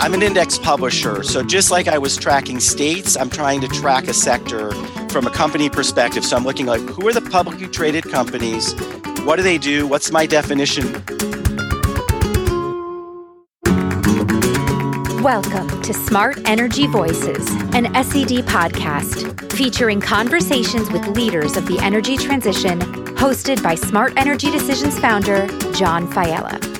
I'm an index publisher. So just like I was tracking states, I'm trying to track a sector from a company perspective. So I'm looking like who are the publicly traded companies? What do they do? What's my definition? Welcome to Smart Energy Voices, an SED podcast featuring conversations with leaders of the energy transition, hosted by Smart Energy Decisions founder John Failla.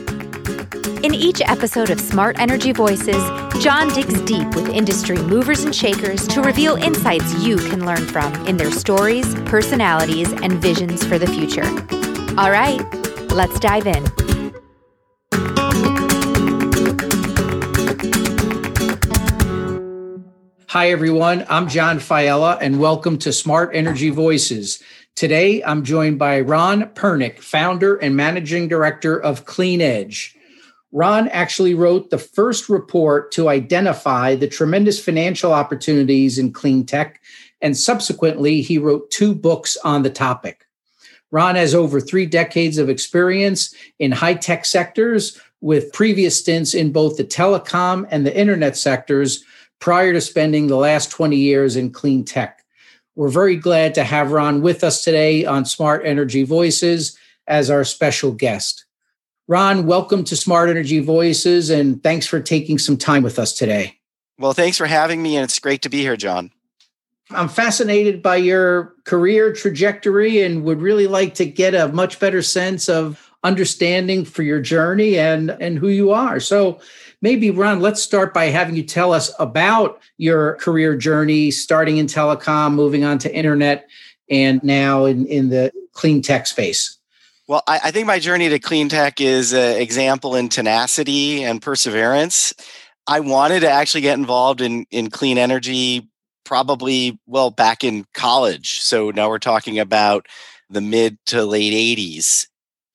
In each episode of Smart Energy Voices, John digs deep with industry movers and shakers to reveal insights you can learn from in their stories, personalities, and visions for the future. All right, let's dive in. Hi, everyone. I'm John Failla, and welcome to Smart Energy Voices. Today, I'm joined by Ron Pernick, founder and managing director of Clean Edge. Ron actually wrote the first report to identify the tremendous financial opportunities in clean tech, and subsequently, he wrote two books on the topic. Ron has over three decades of experience in high tech sectors with previous stints in both the telecom and the internet sectors prior to spending the last 20 years in clean tech. We're very glad to have Ron with us today on Smart Energy Voices as our special guest. Ron, welcome to Smart Energy Voices, and thanks for taking some time with us today. Well, thanks for having me, and it's great to be here, John. I'm fascinated by your career trajectory and would really like to get a much better sense of understanding for your journey and, and who you are. So, maybe, Ron, let's start by having you tell us about your career journey, starting in telecom, moving on to internet, and now in, in the clean tech space. Well, I, I think my journey to clean tech is an example in tenacity and perseverance. I wanted to actually get involved in, in clean energy probably, well, back in college. So now we're talking about the mid to late 80s.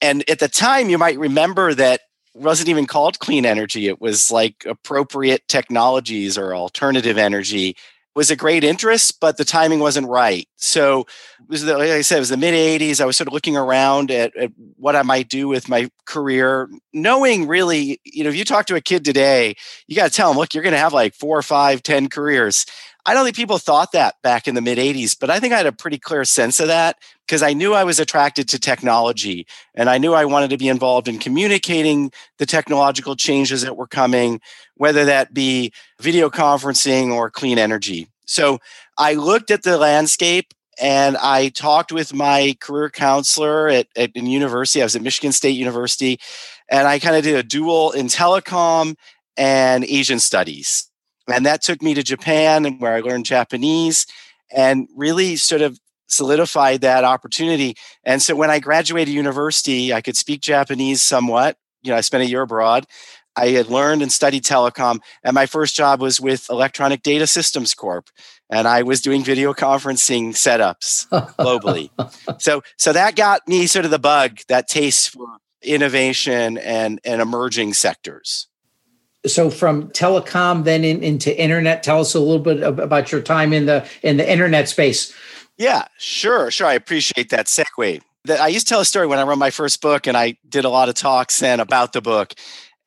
And at the time, you might remember that wasn't even called clean energy. It was like appropriate technologies or alternative energy was a great interest, but the timing wasn't right. So, it was the, like I said, it was the mid 80s. I was sort of looking around at, at, what I might do with my career, knowing really, you know, if you talk to a kid today, you got to tell them, look, you're going to have like four, five, ten careers. I don't think people thought that back in the mid 80s, but I think I had a pretty clear sense of that because I knew I was attracted to technology and I knew I wanted to be involved in communicating the technological changes that were coming, whether that be video conferencing or clean energy. So I looked at the landscape and I talked with my career counselor at, at in university. I was at Michigan State University, and I kind of did a dual in telecom and Asian studies. And that took me to Japan, and where I learned Japanese and really sort of solidified that opportunity. And so when I graduated university, I could speak Japanese somewhat. You know, I spent a year abroad. I had learned and studied telecom, and my first job was with Electronic Data Systems Corp, and I was doing video conferencing setups globally. so, so that got me sort of the bug, that taste for innovation and and emerging sectors. So from telecom then in, into internet tell us a little bit about your time in the in the internet space. Yeah sure sure i appreciate that segue. I used to tell a story when i wrote my first book and i did a lot of talks then about the book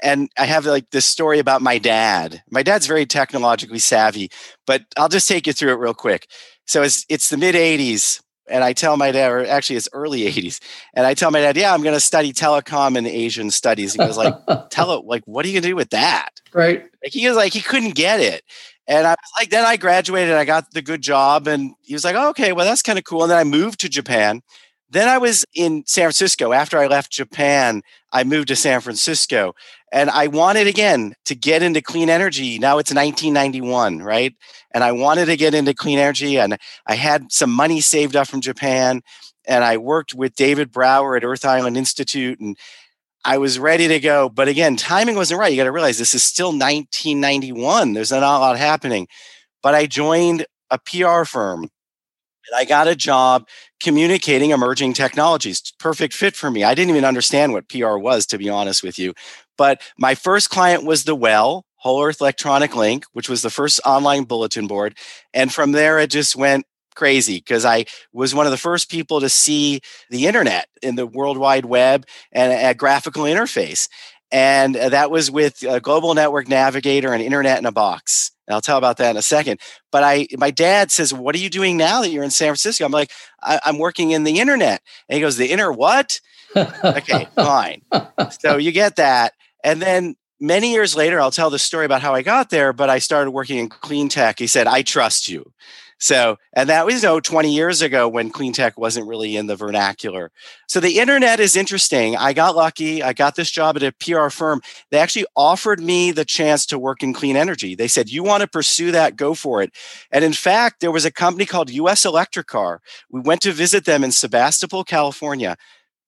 and i have like this story about my dad my dad's very technologically savvy but i'll just take you through it real quick so it's, it's the mid 80s and I tell my dad, or actually it's early 80s, and I tell my dad, yeah, I'm going to study telecom and Asian studies. He goes like, tell it, like, what are you going to do with that? Right. Like he was like, he couldn't get it. And I was like, then I graduated, I got the good job. And he was like, oh, okay, well, that's kind of cool. And then I moved to Japan. Then I was in San Francisco. After I left Japan, I moved to San Francisco. And I wanted again to get into clean energy. Now it's 1991, right? And I wanted to get into clean energy. And I had some money saved up from Japan. And I worked with David Brower at Earth Island Institute. And I was ready to go. But again, timing wasn't right. You got to realize this is still 1991. There's not a lot happening. But I joined a PR firm I got a job communicating emerging technologies. Perfect fit for me. I didn't even understand what PR was, to be honest with you. But my first client was The Well, Whole Earth Electronic Link, which was the first online bulletin board. And from there, it just went crazy because I was one of the first people to see the internet in the World Wide Web and a graphical interface. And uh, that was with a Global Network Navigator and Internet in a Box. And I'll tell about that in a second. But I, my dad says, "What are you doing now that you're in San Francisco?" I'm like, I, "I'm working in the internet." And he goes, "The inner what?" okay, fine. So you get that, and then many years later, I'll tell the story about how I got there. But I started working in clean tech. He said, "I trust you." So, and that was you know, 20 years ago when clean tech wasn't really in the vernacular. So the internet is interesting. I got lucky. I got this job at a PR firm. They actually offered me the chance to work in clean energy. They said, You want to pursue that? Go for it. And in fact, there was a company called US Electric Car. We went to visit them in Sebastopol, California.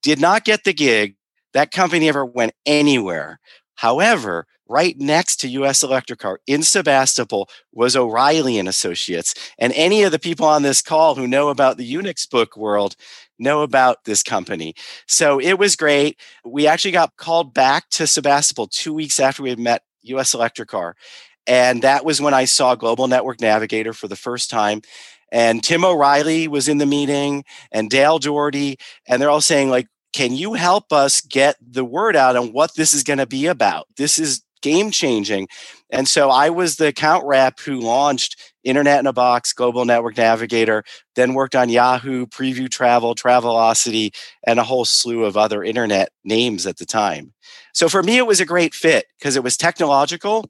Did not get the gig. That company never went anywhere. However, right next to US Electric Car in Sebastopol was O'Reilly and Associates. And any of the people on this call who know about the Unix book world know about this company. So it was great. We actually got called back to Sebastopol 2 weeks after we had met US Electric Car. And that was when I saw Global Network Navigator for the first time. And Tim O'Reilly was in the meeting and Dale Dougherty. And they're all saying, like, can you help us get the word out on what this is going to be about? This is game changing. And so I was the account rep who launched Internet in a Box, Global Network Navigator, then worked on Yahoo, Preview Travel, Travelocity, and a whole slew of other internet names at the time. So for me, it was a great fit because it was technological.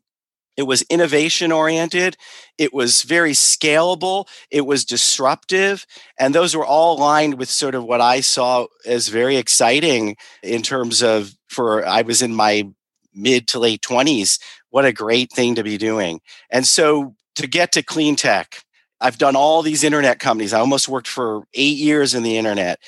It was innovation oriented. It was very scalable. It was disruptive. And those were all aligned with sort of what I saw as very exciting in terms of for I was in my mid to late 20s, what a great thing to be doing. And so to get to clean tech, I've done all these internet companies. I almost worked for eight years in the internet.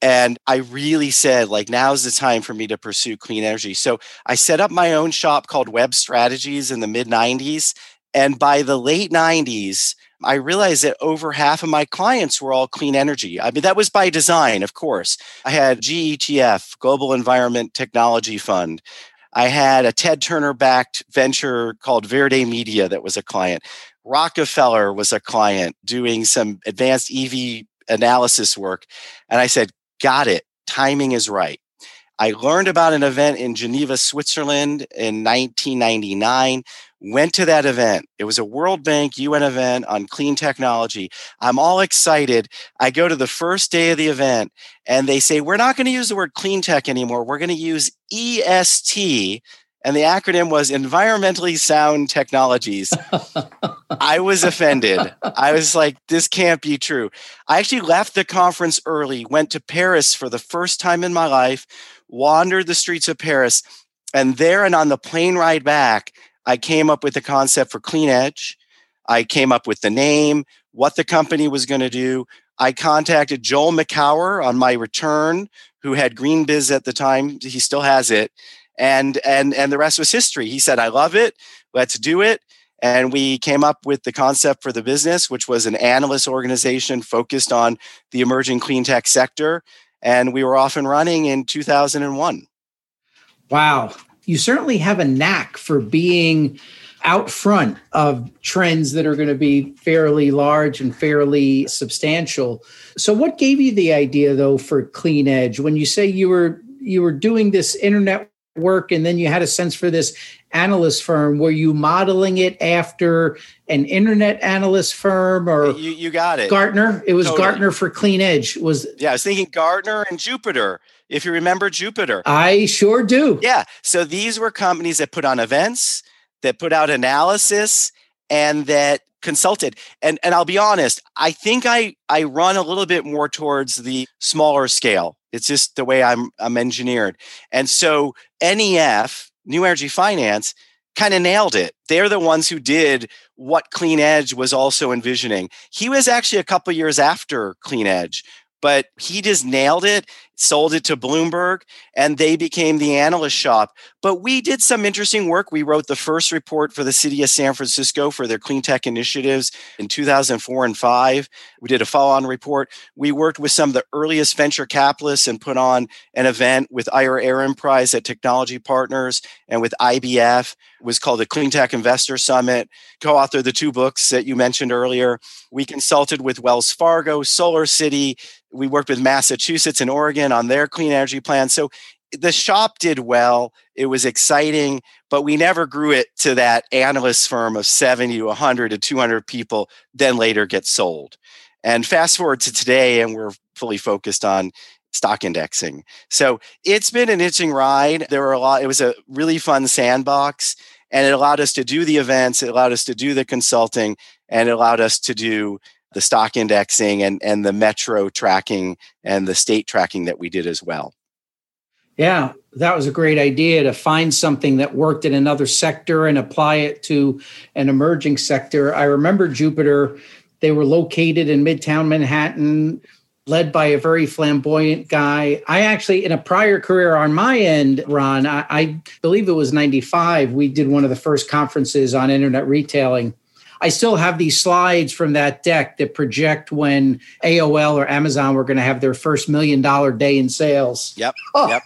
And I really said, like, now's the time for me to pursue clean energy. So I set up my own shop called Web Strategies in the mid 90s. And by the late 90s, I realized that over half of my clients were all clean energy. I mean, that was by design, of course. I had GETF, Global Environment Technology Fund. I had a Ted Turner backed venture called Verde Media that was a client. Rockefeller was a client doing some advanced EV analysis work. And I said, got it. Timing is right. I learned about an event in Geneva, Switzerland in 1999 went to that event. It was a World Bank UN event on clean technology. I'm all excited. I go to the first day of the event and they say, We're not going to use the word clean tech anymore. We're going to use EST. And the acronym was Environmentally Sound Technologies. I was offended. I was like, this can't be true. I actually left the conference early, went to Paris for the first time in my life, wandered the streets of Paris. And there and on the plane ride back, I came up with the concept for Clean Edge. I came up with the name, what the company was going to do. I contacted Joel Makower on my return, who had Green Biz at the time. He still has it. And and and the rest was history. He said, I love it. Let's do it. And we came up with the concept for the business, which was an analyst organization focused on the emerging clean tech sector. And we were off and running in 2001. Wow you certainly have a knack for being out front of trends that are going to be fairly large and fairly substantial. So what gave you the idea though for Clean Edge when you say you were you were doing this internet work and then you had a sense for this analyst firm were you modeling it after an internet analyst firm or you, you got it gartner it was totally. gartner for clean edge was yeah i was thinking gartner and jupiter if you remember Jupiter. I sure do. Yeah. So these were companies that put on events, that put out analysis, and that consulted. And and I'll be honest, I think I I run a little bit more towards the smaller scale. It's just the way I'm I'm engineered. And so NEF, New Energy Finance, kind of nailed it. They're the ones who did what Clean Edge was also envisioning. He was actually a couple years after Clean Edge, but he just nailed it sold it to Bloomberg, and they became the analyst shop. But we did some interesting work. We wrote the first report for the city of San Francisco for their clean tech initiatives in 2004 and 5. We did a follow on report. We worked with some of the earliest venture capitalists and put on an event with Ira Ehrenpreis at Technology Partners and with IBF. It was called the Clean Tech Investor Summit. Co authored the two books that you mentioned earlier. We consulted with Wells Fargo, Solar City, we worked with Massachusetts and Oregon on their clean energy plan. So the shop did well. It was exciting, but we never grew it to that analyst firm of 70 to 100 to 200 people, then later get sold. And fast forward to today, and we're fully focused on stock indexing. So it's been an itching ride. There were a lot, it was a really fun sandbox, and it allowed us to do the events, it allowed us to do the consulting, and it allowed us to do the stock indexing and, and the metro tracking and the state tracking that we did as well. Yeah, that was a great idea to find something that worked in another sector and apply it to an emerging sector. I remember Jupiter, they were located in Midtown Manhattan, led by a very flamboyant guy. I actually, in a prior career on my end, Ron, I, I believe it was 95, we did one of the first conferences on internet retailing I still have these slides from that deck that project when AOL or Amazon were going to have their first million dollar day in sales. Yep. Yep.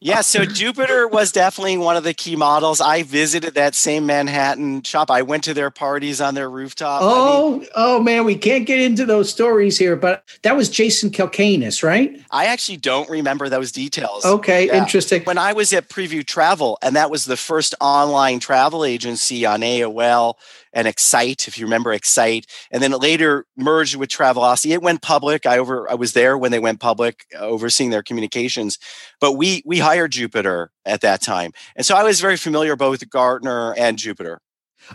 yeah. So Jupiter was definitely one of the key models. I visited that same Manhattan shop. I went to their parties on their rooftop. Oh, I mean, oh, oh man, we can't get into those stories here, but that was Jason Calacanis, right? I actually don't remember those details. Okay, yeah. interesting. When I was at Preview Travel, and that was the first online travel agency on AOL and Excite, if you remember Excite, and then it later merged with Travelocity. It went public. I over I was there when they went public, uh, overseeing their communications. But we we hired Jupiter at that time, and so I was very familiar both with Gartner and Jupiter.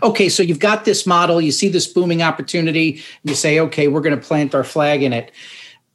Okay, so you've got this model, you see this booming opportunity, and you say, okay, we're going to plant our flag in it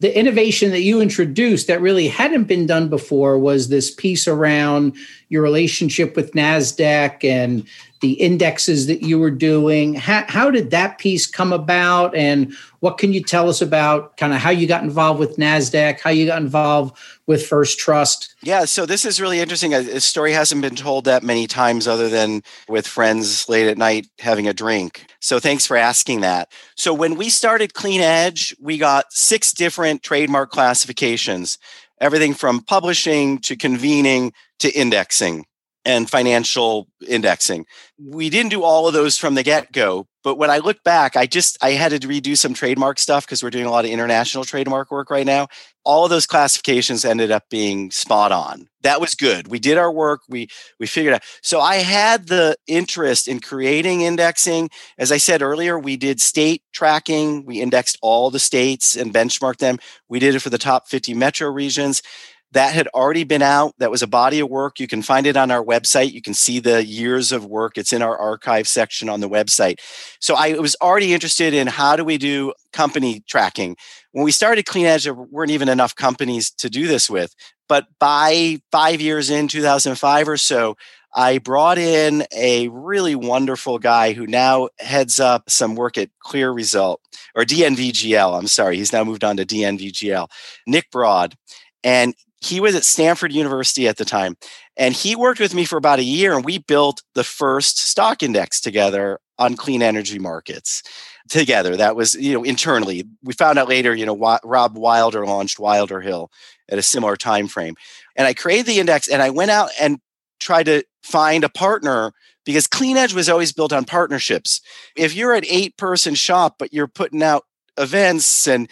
the innovation that you introduced that really hadn't been done before was this piece around your relationship with NASDAQ and the indexes that you were doing. How, how did that piece come about? And what can you tell us about kind of how you got involved with NASDAQ, how you got involved with First Trust? Yeah, so this is really interesting. A, story hasn't been told that many times other than with friends late at night having a drink. So thanks for asking that. So when we started Clean Edge, we got six different trademark classifications everything from publishing to convening to indexing and financial indexing. We didn't do all of those from the get go, but when I look back, I just I had to redo some trademark stuff because we're doing a lot of international trademark work right now. All of those classifications ended up being spot on. That was good. We did our work. We we figured out. So I had the interest in creating indexing. As I said earlier, we did state tracking. We indexed all the states and benchmarked them. We did it for the top 50 metro regions that had already been out. That was a body of work. You can find it on our website. You can see the years of work. It's in our archive section on the website. So I was already interested in how do we do company tracking. When we started Clean Edge, there weren't even enough companies to do this with. But by five years in, 2005 or so, I brought in a really wonderful guy who now heads up some work at CLEAResult or DNVGL. I'm sorry, he's now moved on to DNVGL. Nick Brod. And he was at Stanford University at the time. And he worked with me for about a year, and we built the first stock index together on clean energy markets together. That was, you know, internally. We found out later, you know, Rob Wilder launched WilderHill at a similar time frame. And I created the index and I went out and tried to find a partner because Clean Edge was always built on partnerships. If you're an eight person shop, but you're putting out events and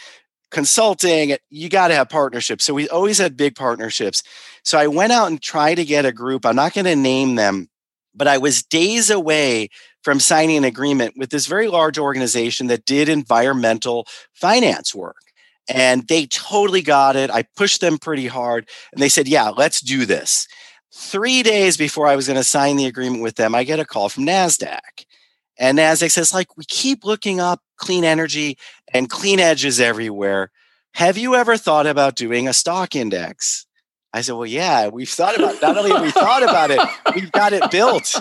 consulting, you got to have partnerships. So we always had big partnerships. So I went out and tried to get a group. I'm not going to name them, but I was days away from signing an agreement with this very large organization that did environmental finance work. And they totally got it. I pushed them pretty hard and they said, Yeah, let's do this. Three days before I was going to sign the agreement with them, I get a call from NASDAQ. And NASDAQ says, like, we keep looking up clean energy and clean edges everywhere. Have you ever thought about doing a stock index? I said, Well, yeah, we've thought about not only we thought about it, we've got it built.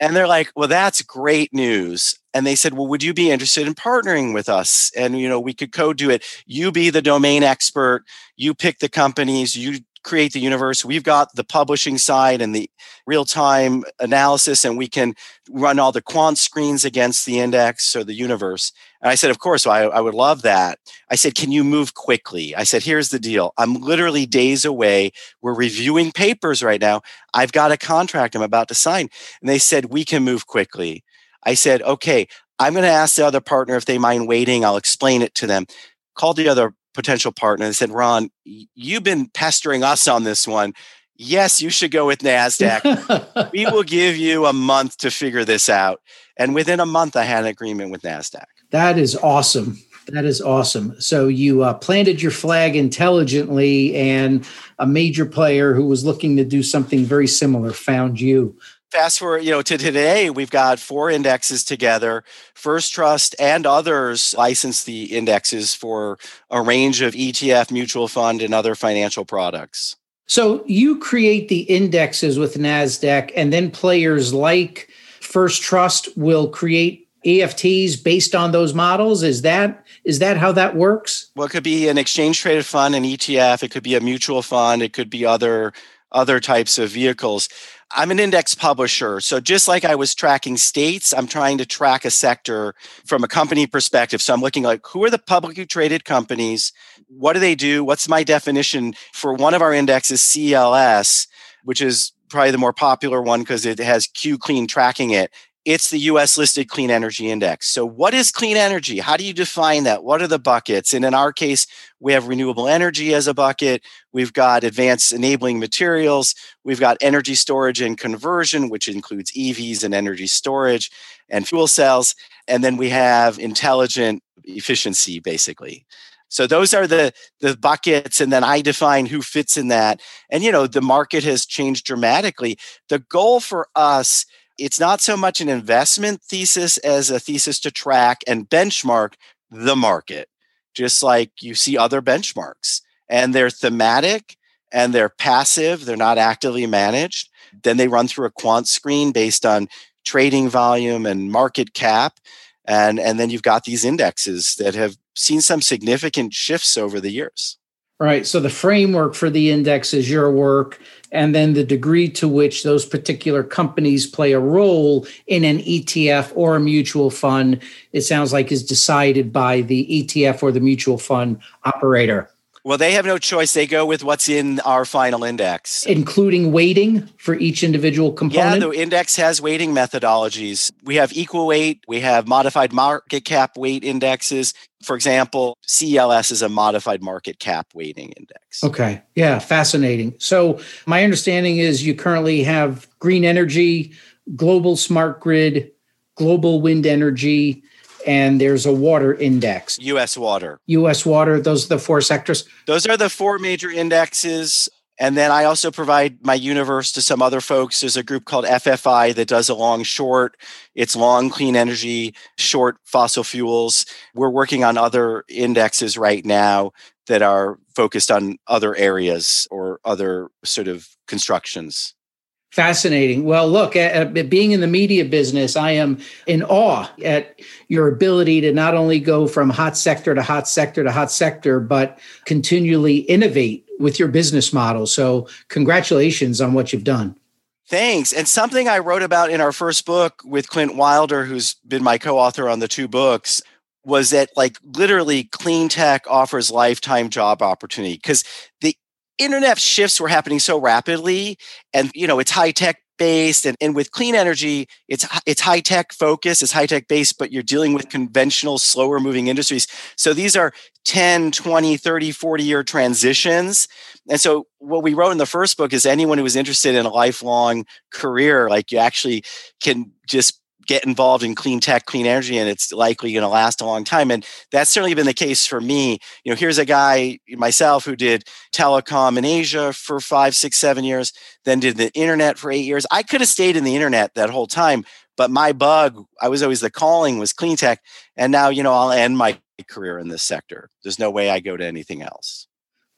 And they're like, Well, that's great news. And they said, Well, would you be interested in partnering with us? And you know, we could co-do it. You be the domain expert, you pick the companies, you create the universe. We've got the publishing side and the real time analysis, and we can run all the quant screens against the index or the universe. And I said, Of course, I, I would love that. I said, Can you move quickly? I said, Here's the deal. I'm literally days away. We're reviewing papers right now. I've got a contract I'm about to sign. And they said, We can move quickly. I said, Okay, I'm going to ask the other partner if they mind waiting. I'll explain it to them. Called the other potential partner and said, Ron, you've been pestering us on this one. yes, you should go with NASDAQ. we will give you a month to figure this out. And within a month, I had an agreement with NASDAQ. That is awesome. That is awesome. So you uh, planted your flag intelligently, and a major player who was looking to do something very similar found you. Fast forward, you know, to today, we've got four indexes together. First Trust and others license the indexes for a range of ETF, mutual fund, and other financial products. So you create the indexes with NASDAQ, and then players like First Trust will create EFTs based on those models. Is that is that how that works? Well, it could be an exchange traded fund, an ETF. It could be a mutual fund. It could be other other types of vehicles. I'm an index publisher. So just like I was tracking states, I'm trying to track a sector from a company perspective. So I'm looking like who are the publicly traded companies? What do they do? What's my definition for one of our indexes, CLS, which is probably the more popular one because it has Q clean tracking it it's the US listed clean energy index. So, what is clean energy? How do you define that? What are the buckets? And in our case, we have renewable energy as a bucket. We've got advanced enabling materials. We've got energy storage and conversion, which includes EVs and energy storage and fuel cells. And then we have intelligent efficiency, basically. So those are the the buckets, and then I define who fits in that. And you know, the market has changed dramatically. The goal for us it's not so much an investment thesis as a thesis to track and benchmark the market, just like you see other benchmarks. And they're thematic and they're passive, they're not actively managed. Then they run through a quant screen based on trading volume and market cap. And, and then you've got these indexes that have seen some significant shifts over the years. Right. So the framework for the index is your work, and then the degree to which those particular companies play a role in an ETF or a mutual fund, it sounds like is decided by the ETF or the mutual fund operator. Well, they have no choice. They go with what's in our final index, including weighting for each individual component. Yeah, the index has weighting methodologies. We have equal weight, we have modified market cap weight indexes. For example, CLS is a modified market cap weighting index. Okay. Yeah, fascinating. So, my understanding is you currently have green energy, global smart grid, global wind energy, and there's a water index. US water. US water, those are the four sectors. Those are the four major indexes. And then I also provide my universe to some other folks. There's a group called FFI that does a long short. It's long clean energy, short fossil fuels. We're working on other indexes right now that are focused on other areas or other sort of constructions. Fascinating. Well, look, at, at being in the media business, I am in awe at your ability to not only go from hot sector to hot sector to hot sector, but continually innovate with your business model. So, congratulations on what you've done. Thanks. And something I wrote about in our first book with Clint Wilder, who's been my co author on the two books, was that like literally clean tech offers lifetime job opportunity because the internet shifts were happening so rapidly and you know it's high tech based and, and with clean energy it's it's high tech focused it's high tech based but you're dealing with conventional slower moving industries. So these are 10 20 30 40 year transitions. And so what we wrote in the first book is anyone who is interested in a lifelong career like you actually can just get involved in clean tech, clean energy, and it's likely going to last a long time. And that's certainly been the case for me. You know, here's a guy myself who did telecom in Asia for five, six, seven years, then did the internet for eight years. I could have stayed in the internet that whole time, but my bug, I was always the calling was clean tech. And now, you know, I'll end my career in this sector. There's no way I go to anything else.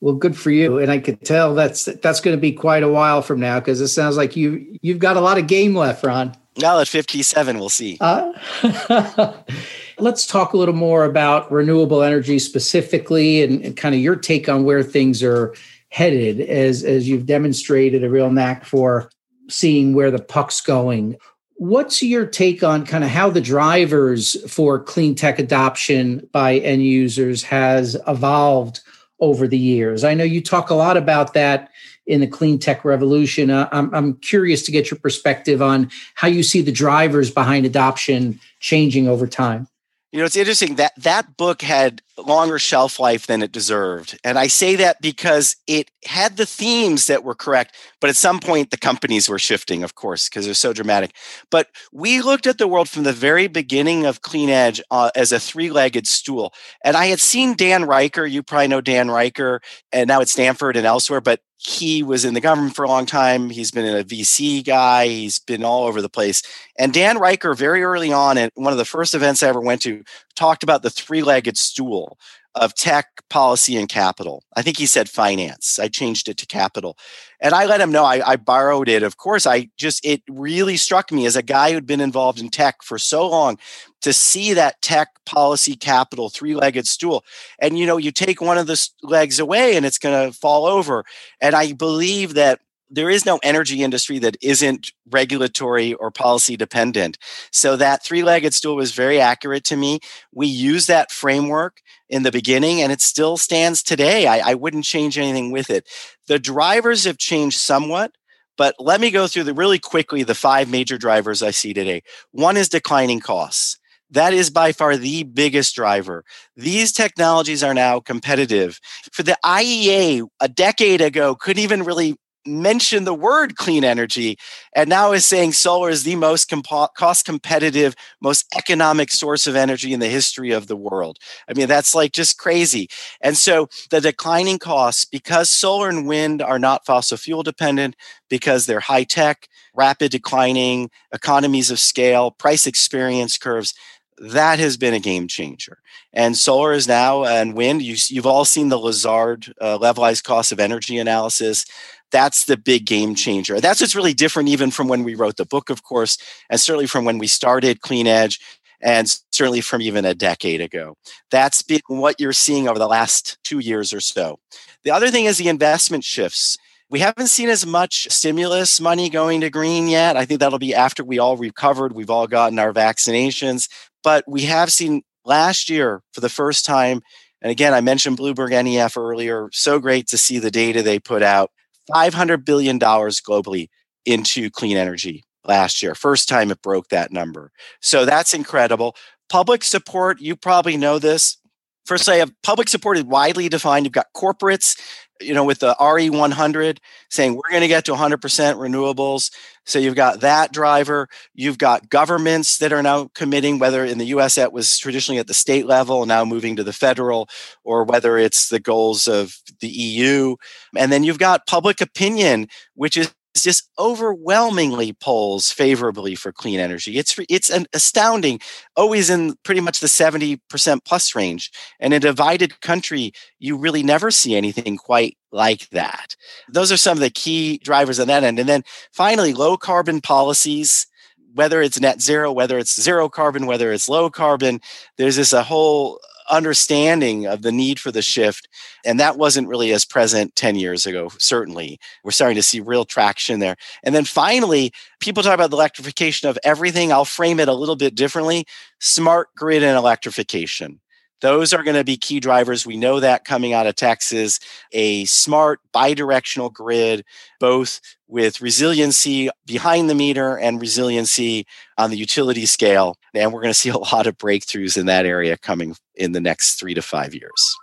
Well, good for you, and I could tell that's that's going to be quite a while from now because it sounds like you you've got a lot of game left, Ron. Now at 57, we'll see. Uh, let's talk a little more about renewable energy specifically and, and, kind of your take on where things are headed as, as you've demonstrated a real knack for seeing where the puck's going. What's your take on kind of how the drivers for clean tech adoption by end users has evolved over the years? I know you talk a lot about that in the clean tech revolution. Uh, I'm, I'm curious to get your perspective on how you see the drivers behind adoption changing over time. You know, it's interesting that that book had longer shelf life than it deserved. And I say that because it had the themes that were correct, but at some point the companies were shifting, of course, because they're so dramatic. But we looked at the world from the very beginning of Clean Edge uh, as a three legged stool. And I had seen Dan Reicher, you probably know Dan Reicher, and now at Stanford and elsewhere, but he was in the government for a long time. He's been a VC guy. He's been all over the place. And Dan Reicher, very early on, at one of the first events I ever went to, talked about the three legged stool of tech, policy, and capital. I think he said finance. I changed it to capital. And I let him know I, I, borrowed it. Of course, I just, it really struck me as a guy who'd been involved in tech for so long to see that tech, policy, capital, three legged stool. And, you know, you take one of the legs away and it's going to fall over. And I believe that there is no energy industry that isn't regulatory or policy dependent. So that three legged stool was very accurate to me. We use that framework in the beginning and it still stands today. I, I wouldn't change anything with it. The drivers have changed somewhat. But let me go through the really quickly the five major drivers I see today. One is declining costs. That is by far the biggest driver. These technologies are now competitive. For the IEA, a decade ago, couldn't even really mention the word clean energy and now is saying solar is the most compo- cost competitive most economic source of energy in the history of the world. I mean that's like just crazy. And so the declining costs because solar and wind are not fossil fuel dependent because they're high tech rapid declining economies of scale price experience curves that has been a game changer. And solar is now, and wind, you, have all seen the Lazard uh, levelized cost of energy analysis that's the big game changer. That's what's really different, even from when we wrote the book, of course, and certainly from when we started Clean Edge, and certainly from even a decade ago. That's been what you're seeing over the last two years or so. The other thing is the investment shifts. We haven't seen as much stimulus money going to green yet. I think that'll be after we all recovered, we've all gotten our vaccinations. But we have seen last year for the first time, and again, I mentioned Bloomberg NEF earlier. So great to see the data they put out. $500 billion globally into clean energy last year. First time it broke that number. So that's incredible. Public support, you probably know this. First, I have public support is widely defined. You've got corporates, you know, with the RE100 saying we're going to get to 100% renewables. So you've got that driver. You've got governments that are now committing, whether in the US that was traditionally at the state level, now moving to the federal, or whether it's the goals of the EU. And then you've got public opinion, which is just overwhelmingly polls favorably for clean energy. It's it's an astounding, always in pretty much the 70% plus range. And in a divided country, you really never see anything quite like that. Those are some of the key drivers on that end. And then finally, low carbon policies whether it's net zero, whether it's zero carbon, whether it's low carbon, there's this a whole understanding of the need for the shift. And that wasn't really as present 10 years ago, certainly. We're starting to see real traction there. And then finally, people talk about the electrification of everything. I'll frame it a little bit differently smart grid and electrification. Those are going to be key drivers. We know that coming out of Texas, a smart bidirectional grid, both with resiliency behind the meter and resiliency on the utility scale. And we're going to see a lot of breakthroughs in that area coming in the next three to five years.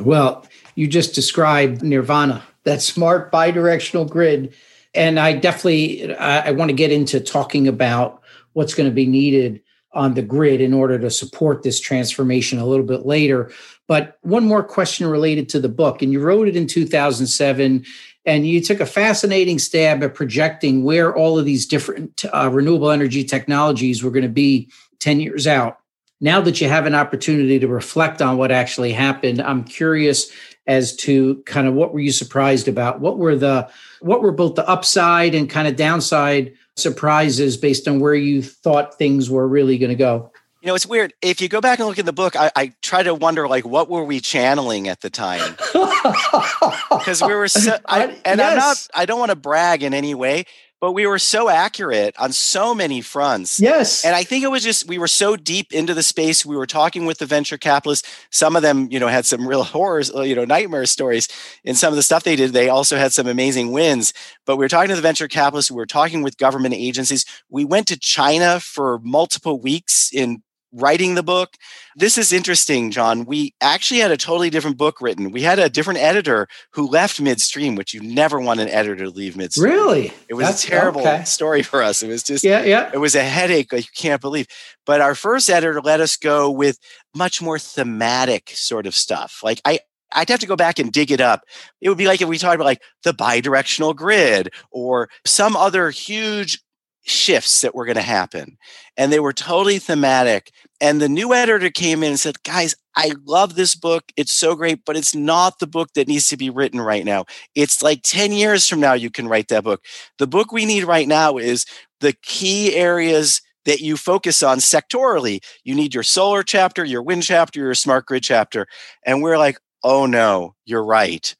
Well, you just described nirvana, that smart bidirectional grid. And I definitely I, I want to get into talking about what's going to be needed on the grid in order to support this transformation a little bit later. But one more question related to the book, and you wrote it in 2007, and you took a fascinating stab at projecting where all of these different uh, renewable energy technologies were going to be 10 years out. Now that you have an opportunity to reflect on what actually happened, I'm curious as to kind of what were you surprised about? What were the what were both the upside and kind of downside surprises based on where you thought things were really going to go? You know, it's weird. If you go back and look in the book, I, I try to wonder, like, what were we channeling at the time? Because we were so, I, and yes. I'm not, I don't want to brag in any way, but we were so accurate on so many fronts. Yes. And I think it was just we were so deep into the space. We were talking with the venture capitalists. Some of them, you know, had some real horrors, you know, nightmare stories in some of the stuff they did. They also had some amazing wins. But we were talking to the venture capitalists, we were talking with government agencies. We went to China for multiple weeks in writing the book. This is interesting, John. We actually had a totally different book written. We had a different editor who left midstream, which you never want an editor to leave midstream. Really? It was That's, a terrible okay. story for us. It was just yeah, yeah. It was a headache like you can't believe. But our first editor let us go with much more thematic sort of stuff. Like I I'd have to go back and dig it up. It would be like if we talked about like the bidirectional grid or some other huge shifts that were going to happen. And they were totally thematic. And the new editor came in and said, Guys, I love this book. It's so great, but it's not the book that needs to be written right now. It's like 10 years from now, you can write that book. The book we need right now is the key areas that you focus on sectorally. You need your solar chapter, your wind chapter, your smart grid chapter. And we're like, oh no, you're right.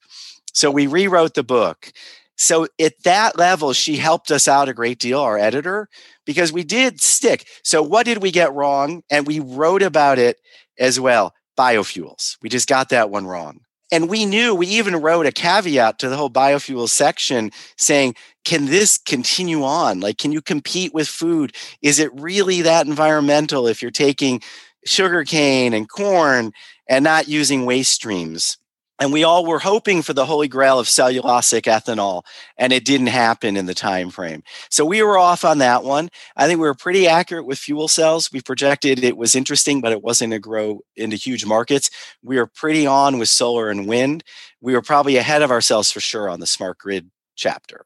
So we rewrote the book. So at that level, she helped us out a great deal, our editor, because we did stick. So what did we get wrong? And we wrote about it as well biofuels. We just got that one wrong. And we knew, we even wrote a caveat to the whole biofuel section saying, can this continue on? Like, can you compete with food? Is it really that environmental if you're taking sugarcane and corn and not using waste streams? And we all were hoping for the holy grail of cellulosic ethanol and it didn't happen in the time frame. So we were off on that one. I think we were pretty accurate with fuel cells. We projected it was interesting but it wasn't to grow into huge markets. We were pretty on with solar and wind. We were probably ahead of ourselves for sure on the smart grid chapter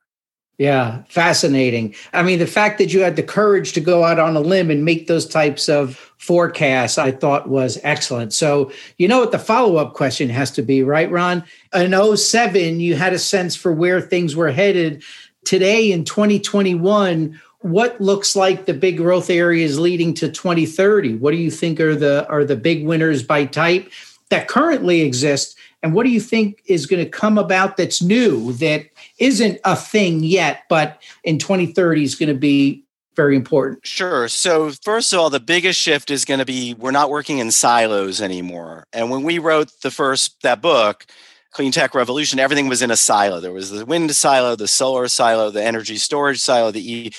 yeah, fascinating. I mean, the fact that you had the courage to go out on a limb and make those types of forecasts, I thought was excellent. So, you know what the follow up question has to be, right, Ron? In 07, you had a sense for where things were headed. Today in 2021, what looks like the big growth areas leading to 2030? What do you think are the are the big winners by type that currently exist? And what do you think is going to come about that's new that isn't a thing yet, but in 2030 is going to be very important? Sure. So, first of all, the biggest shift is going to be we're not working in silos anymore. And when we wrote the first, that book, Clean Tech Revolution, everything was in a silo. There was the wind silo, the solar silo, the energy storage silo, the E.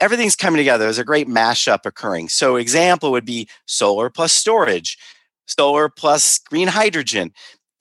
Everything's coming together. There's a great mashup occurring. So, example would be solar plus storage, solar plus green hydrogen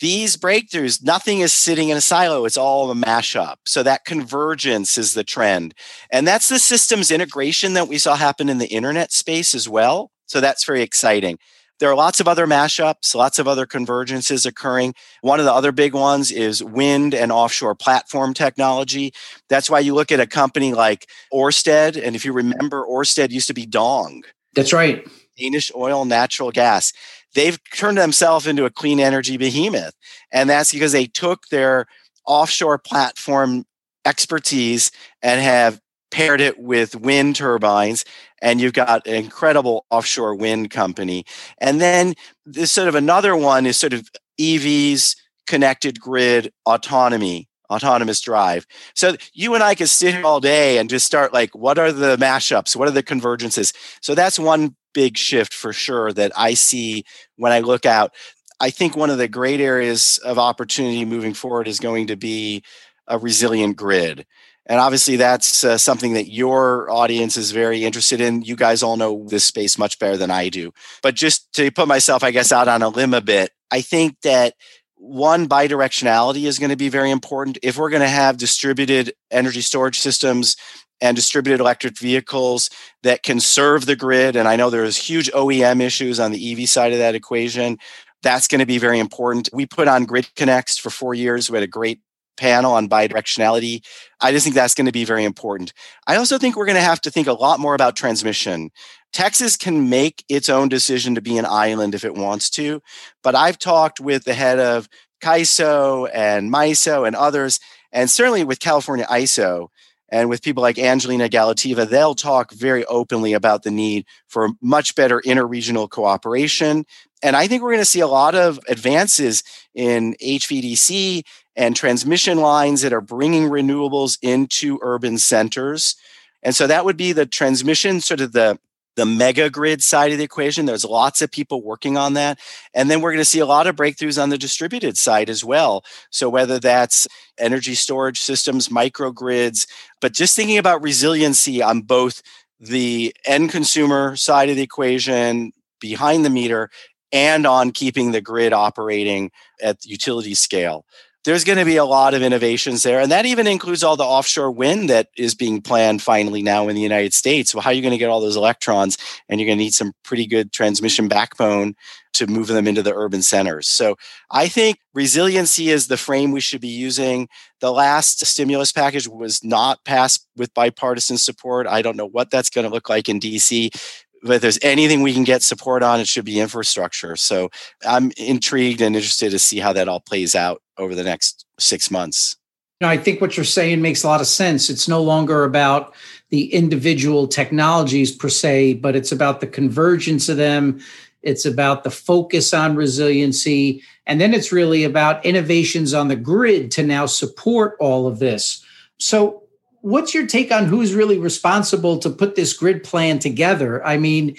these breakthroughs, nothing is sitting in a silo. It's all a mashup. So that convergence is the trend. And that's the systems integration that we saw happen in the internet space as well. So that's very exciting. There are lots of other mashups, lots of other convergences occurring. One of the other big ones is wind and offshore platform technology. That's why you look at a company like Orsted. And if you remember, Orsted used to be Dong. That's right. Danish oil, natural gas they've turned themselves into a clean energy behemoth. And that's because they took their offshore platform expertise and have paired it with wind turbines. And you've got an incredible offshore wind company. And then this sort of another one is sort of evs connected grid autonomy autonomous drive. So you and i could sit here all day and just start like what are the mashups? What are the convergences? So that's one big shift for sure that I see when I look out. I think one of the great areas of opportunity moving forward is going to be a resilient grid. And obviously, that's uh, something that your audience is very interested in. You guys all know this space much better than I do. But just to put myself, I guess, out on a limb a bit, I think that one bidirectionality is going to be very important. If we're going to have distributed energy storage systems and distributed electric vehicles that can serve the grid. And I know there's huge OEM issues on the EV side of that equation. That's going to be very important. We put on Grid Connects for four years. We had a great panel on bidirectionality. I just think that's going to be very important. I also think we're going to have to think a lot more about transmission. Texas can make its own decision to be an island if it wants to, but I've talked with the head of CAISO and MISO and others, and certainly with California ISO, and with people like Angelina Galiteva, they'll talk very openly about the need for much better interregional cooperation. And I think we're going to see a lot of advances in HVDC and transmission lines that are bringing renewables into urban centers. And so that would be the transmission, sort of the the mega grid side of the equation. There's lots of people working on that. And then we're going to see a lot of breakthroughs on the distributed side as well. So whether that's energy storage systems, microgrids, but just thinking about resiliency on both the end consumer side of the equation, behind the meter and on keeping the grid operating at utility scale there's going to be a lot of innovations there. And that even includes all the offshore wind that is being planned finally now in the United States. Well, how are you going to get all those electrons? And you're going to need some pretty good transmission backbone to move them into the urban centers. So I think resiliency is the frame we should be using. The last stimulus package was not passed with bipartisan support. I don't know what that's going to look like in DC if there's anything we can get support on, it should be infrastructure. So I'm intrigued and interested to see how that all plays out over the next six months. You know, I think what you're saying makes a lot of sense. It's no longer about the individual technologies per se, but it's about the convergence of them. It's about the focus on resiliency. And then it's really about innovations on the grid to now support all of this. So, what's your take on who's really responsible to put this grid plan together? I mean,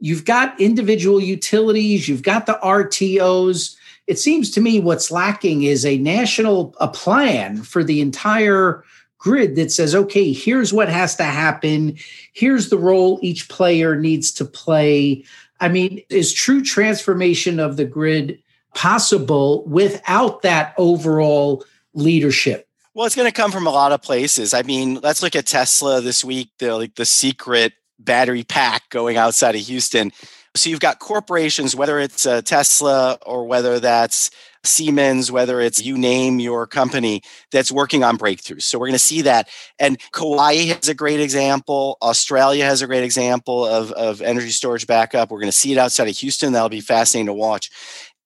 you've got individual utilities, you've got the RTOs. It seems to me what's lacking is a national a plan for the entire grid that says, okay, here's what has to happen. Here's the role each player needs to play. I mean, is true transformation of the grid possible without that overall leadership? Well, it's going to come from a lot of places. I mean, let's look at Tesla this week. The like the secret battery pack going outside of Houston. So you've got corporations, whether it's uh, Tesla or whether that's Siemens, whether it's you name your company that's working on breakthroughs. So we're going to see that. And Kauai has a great example. Australia has a great example of, of energy storage backup. We're going to see it outside of Houston. That'll be fascinating to watch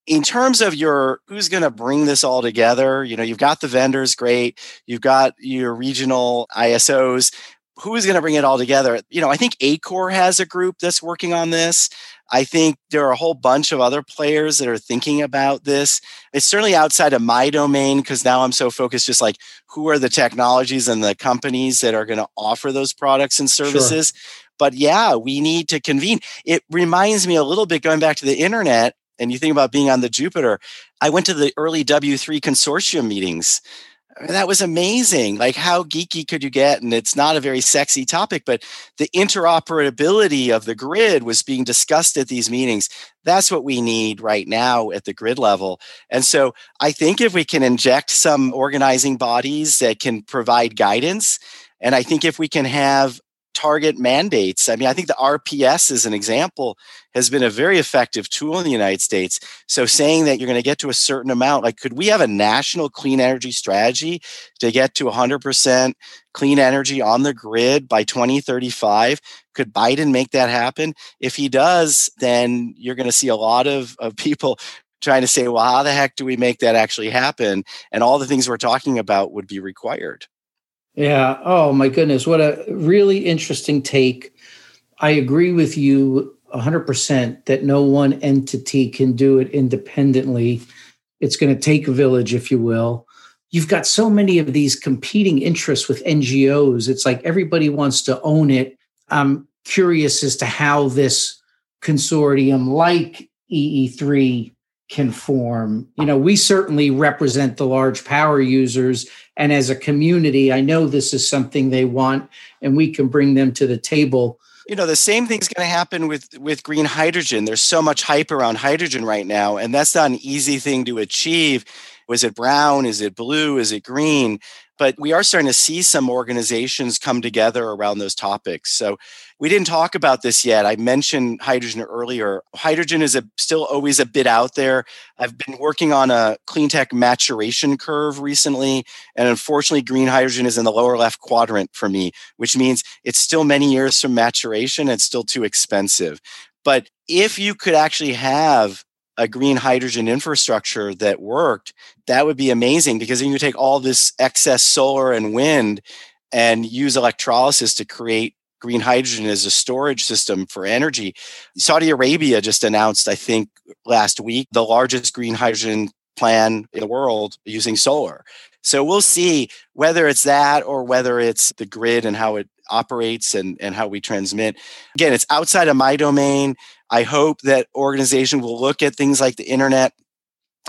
in terms of your who's going to bring this all together you know you've got the vendors great. You've got your regional isos who's going to bring it all together? You know i think ACORE has a group that's working on this. I think there are a whole bunch of other players that are thinking about this. It's certainly outside of my domain because now i'm so focused just like who are the technologies and the companies that are going to offer those products and services. Sure. but yeah we need to convene. It reminds me a little bit going back to the internet and you think about being on the Jupiter, I went to the early W3 consortium meetings. That was amazing. Like, how geeky could you get? And it's not a very sexy topic, but the interoperability of the grid was being discussed at these meetings. That's what we need right now at the grid level. And so I think if we can inject some organizing bodies that can provide guidance, and I think if we can have target mandates. I mean, I think the RPS, as an example, has been a very effective tool in the United States. So, saying that you're going to get to a certain amount, like, could we have a national clean energy strategy to get to 100% clean energy on the grid by 2035? Could Biden make that happen? If he does, then you're going to see a lot of, of people trying to say, well, how the heck do we make that actually happen? And all the things we're talking about would be required. Yeah. Oh, my goodness. What a really interesting take. I agree with you 100% that no one entity can do it independently. It's going to take a village, if you will. You've got so many of these competing interests with NGOs. It's like everybody wants to own it. I'm curious as to how this consortium, like EE3, can form. You know, we certainly represent the large power users. And as a community, I know this is something they want, and we can bring them to the table. You know, the same thing's going to happen with with green hydrogen. There's so much hype around hydrogen right now, and that's not an easy thing to achieve. Was it brown? Is it blue? Is it green? But we are starting to see some organizations come together around those topics. So we didn't talk about this yet. I mentioned hydrogen earlier. Hydrogen is a, still always a bit out there. I've been working on a clean tech maturation curve recently, and unfortunately, green hydrogen is in the lower left quadrant for me, which means it's still many years from maturation. It's still too expensive. But if you could actually have a green hydrogen infrastructure that worked, that would be amazing because then you take all this excess solar and wind and use electrolysis to create green hydrogen as a storage system for energy. Saudi Arabia just announced, I think, last week, the largest green hydrogen plan in the world using solar. So we'll see whether it's that or whether it's the grid and how it operates and, and how we transmit. Again, it's outside of my domain. I hope that organization will look at things like the internet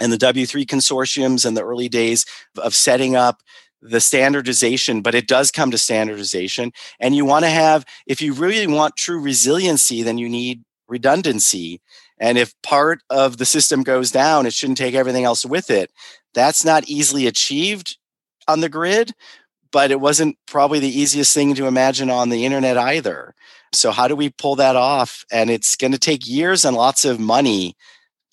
and the W3 consortiums and the early days of setting up the standardization, but it does come to standardization. And you want to have, if you really want true resiliency, then you need redundancy. And if part of the system goes down, it shouldn't take everything else with it. That's not easily achieved on the grid, but it wasn't probably the easiest thing to imagine on the internet either. So, how do we pull that off? And it's going to take years and lots of money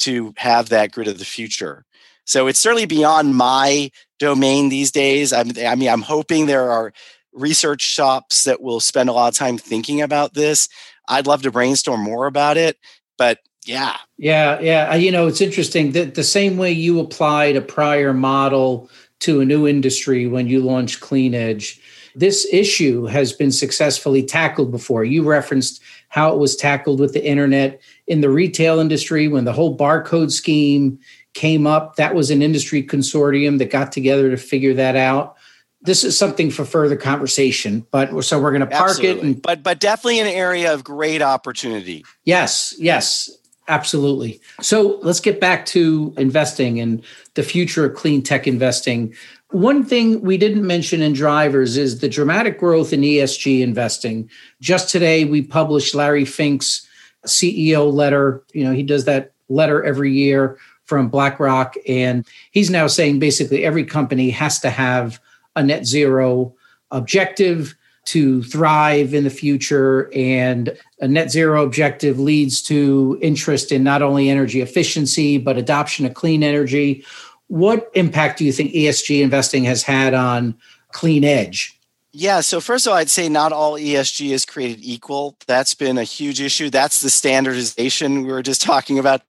to have that grid of the future. So, it's certainly beyond my domain these days. I'm, I mean, I'm hoping there are research shops that will spend a lot of time thinking about this. I'd love to brainstorm more about it, but yeah. Yeah, yeah. You know, it's interesting that the same way you applied a prior model to a new industry when you launched Clean Edge, this issue has been successfully tackled before. You referenced how it was tackled with the internet in the retail industry when the whole barcode scheme came up. That was an industry consortium that got together to figure that out. This is something for further conversation, but so we're going to park Absolutely. it. And, but but definitely an area of great opportunity. Yes, yes, absolutely. So let's get back to investing and the future of clean tech investing. One thing we didn't mention in drivers is the dramatic growth in ESG investing. Just today, we published Larry Fink's CEO letter. You know, he does that letter every year from BlackRock. And he's now saying basically every company has to have a net zero objective to thrive in the future. And a net zero objective leads to interest in not only energy efficiency, but adoption of clean energy. What impact do you think ESG investing has had on Clean Edge? Yeah, so first of all, I'd say not all ESG is created equal. That's been a huge issue. That's the standardization we were just talking about.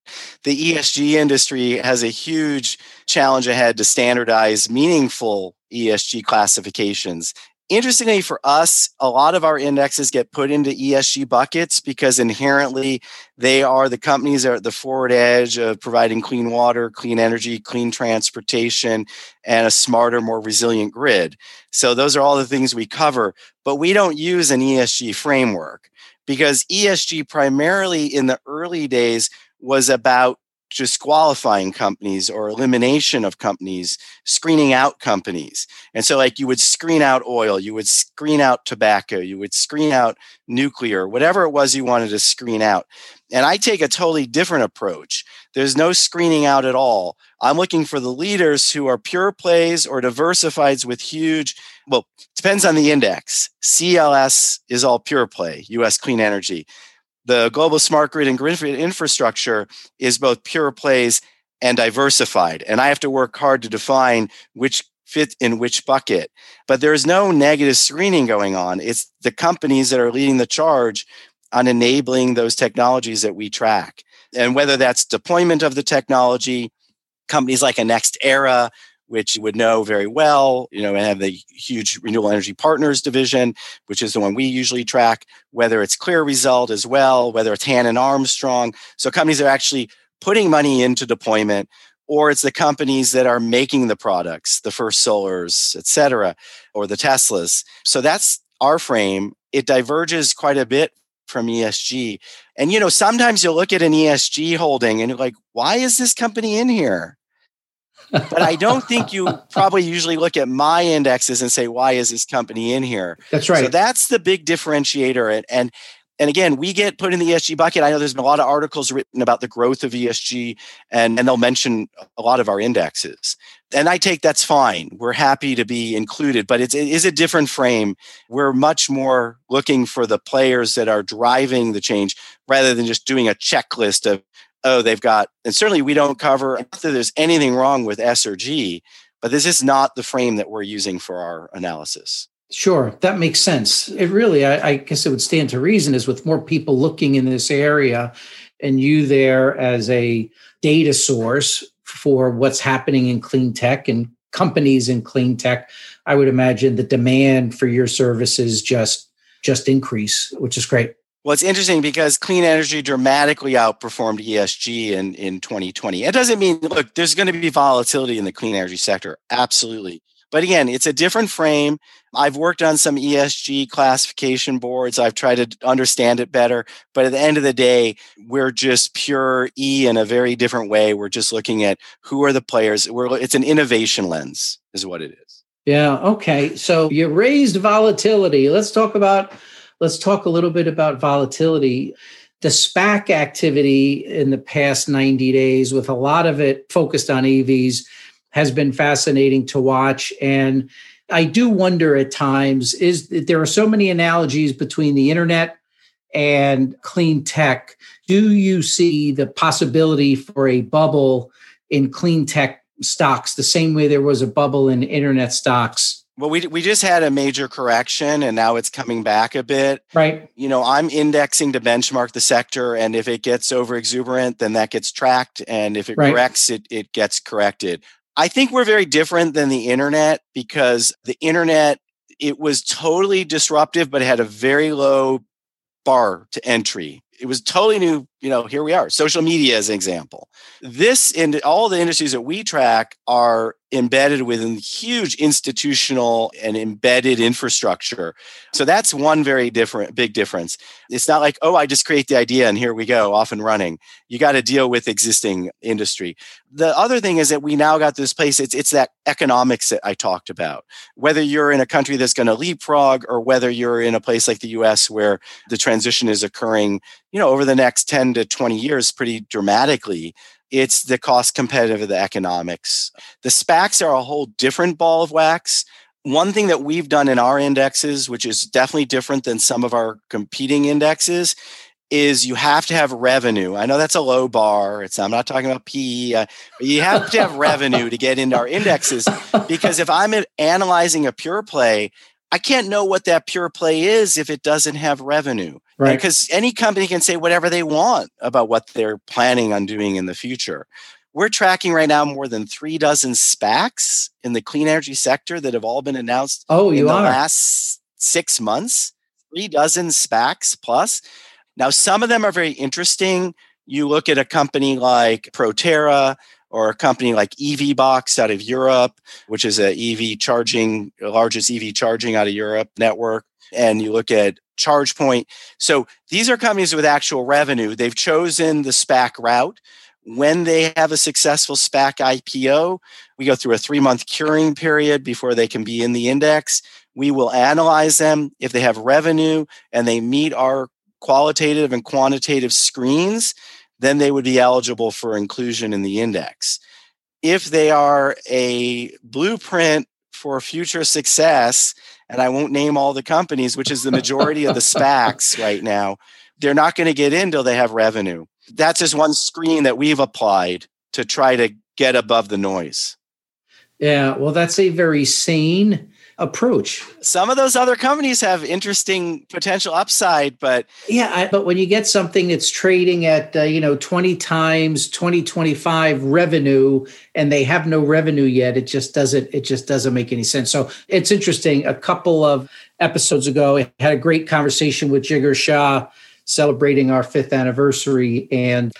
The ESG industry has a huge challenge ahead to standardize meaningful ESG classifications Interestingly, for us, a lot of our indexes get put into ESG buckets because inherently they are the companies that are at the forward edge of providing clean water, clean energy, clean transportation, and a smarter, more resilient grid. So those are all the things we cover, but we don't use an ESG framework because ESG primarily in the early days was about disqualifying companies or elimination of companies, screening out companies. And so, like, you would screen out oil, you would screen out tobacco, you would screen out nuclear, whatever it was you wanted to screen out. And I take a totally different approach. There's no screening out at all. I'm looking for the leaders who are pure plays or diversifieds with huge, well, depends on the index. CLS is all pure play, US clean energy the global smart grid and grid infrastructure is both pure plays and diversified. And I have to work hard to define which fit in which bucket. But there's no negative screening going on. It's the companies that are leading the charge on enabling those technologies that we track. And whether that's deployment of the technology, companies like a NextEra, which you would know very well, you know, and have the huge renewable energy partners division, which is the one we usually track, whether it's CLEAResult as well, whether it's Hannon Armstrong. So companies are actually putting money into deployment, or it's the companies that are making the products, the First Solars, et cetera, or the Teslas. So that's our frame. It diverges quite a bit from ESG. And you know, sometimes you'll look at an ESG holding and you're like, why is this company in here? But I don't think you probably usually look at my indexes and say, why is this company in here? That's right. So that's the big differentiator. And, and and again, we get put in the ESG bucket. I know there's been a lot of articles written about the growth of ESG, and, and they'll mention a lot of our indexes. And I take that's fine. We're happy to be included, but it's, it is a different frame. We're much more looking for the players that are driving the change rather than just doing a checklist of oh, they've got, and certainly we don't cover not that there's anything wrong with S or G, but this is not the frame that we're using for our analysis. Sure, that makes sense. It really, I, I, guess it would stand to reason is with more people looking in this area and you there as a data source for what's happening in clean tech and companies in clean tech, I would imagine the demand for your services just just increase, which is great. Well, it's interesting because clean energy dramatically outperformed ESG in, in 2020. It doesn't mean, look, there's going to be volatility in the clean energy sector. Absolutely. But again, it's a different frame. I've worked on some ESG classification boards. I've tried to understand it better. But at the end of the day, we're just pure E in a very different way. We're just looking at who are the players. We're, it's an innovation lens, is what it is. Yeah. Okay. So you raised volatility. Let's talk about Let's talk a little bit about volatility. the SPAC activity in the past 90 days, with a lot of it focused on EVs, has been fascinating to watch. And I do wonder at times is there are so many analogies between the internet and clean tech. Do you see the possibility for a bubble in clean tech stocks the same way there was a bubble in internet stocks well, we we just had a major correction and now it's coming back a bit. Right. You know, I'm indexing to benchmark the sector and if it gets over exuberant, then that gets tracked and if it right. corrects it it gets corrected. I think we're very different than the internet because the internet it was totally disruptive but it had a very low bar to entry it was totally new you know here we are. Social media as an example. This and all the industries that we track are embedded within huge institutional and embedded infrastructure. So that's one very different big difference. It's not like oh i just create the idea and here we go off and running. You got to deal with existing industry. The other thing is that we now got this place it's it's that economics that i talked about. Whether you're in a country that's going to leapfrog or whether you're in a place like the us where the transition is occurring you know over the next 10 to 20 years pretty dramatically it's the cost competitive of the economics the spacs are a whole different ball of wax one thing that we've done in our indexes which is definitely different than some of our competing indexes is you have to have revenue. I know that's a low bar. It's I'm not talking about PE, uh, but you have to have revenue to get into our indexes because if I'm analyzing a pure play, I can't know what that pure play is if it doesn't have revenue. Right. Because any company can say whatever they want about what they're planning on doing in the future. We're tracking right now more than three dozen SPACs in the clean energy sector that have all been announced oh, you in the are. last six months. Three dozen SPACs plus. Now, some of them are very interesting. You look at a company like Proterra, or a company like EVBox out of Europe, which is a EV charging, largest EV charging out of Europe network. And you look at ChargePoint. So these are companies with actual revenue. They've chosen the SPAC route. When they have a successful SPAC IPO, we go through a three month curing period before they can be in the index. We will analyze them. If they have revenue and they meet our qualitative and quantitative screens, then they would be eligible for inclusion in the index. If they are a blueprint for future success, and I won't name all the companies, which is the majority of the SPACs right now, they're not going to get in until they have revenue. That's just one screen that we've applied to try to get above the noise. Yeah, well, that's a very sane approach. Some of those other companies have interesting potential upside, but yeah, I, but when you get something that's trading at uh, you know 20 times 2025 revenue and they have no revenue yet, it just doesn't it just doesn't make any sense. So it's interesting. A couple of episodes ago, I had a great conversation with Jigar Shah celebrating our 5th anniversary and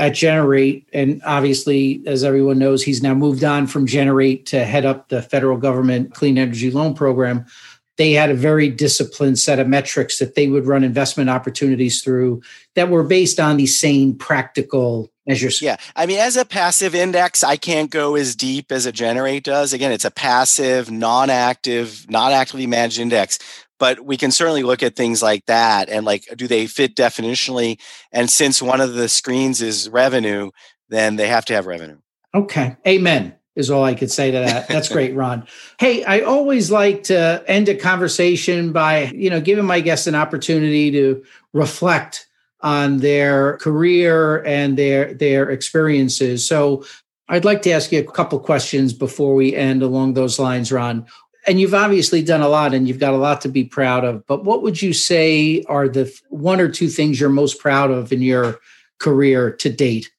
at Generate. And obviously, as everyone knows, he's now moved on from Generate to head up the federal government clean energy loan program. They had a very disciplined set of metrics that they would run investment opportunities through that were based on these same practical measures. Yeah. I mean, as a passive index, I can't go as deep as a Generate does. Again, it's a passive, non active, not actively managed index but we can certainly look at things like that and like do they fit definitionally and since one of the screens is revenue then they have to have revenue okay amen is all I could say to that. That's great, Ron. Hey, I always like to end a conversation by, you know, giving my guests an opportunity to reflect on their career and their their experiences. So, I'd like to ask you a couple questions before we end along those lines, Ron and you've obviously done a lot and you've got a lot to be proud of but what would you say are the one or two things you're most proud of in your career to date?